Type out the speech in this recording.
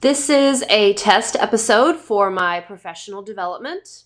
This is a test episode for my professional development.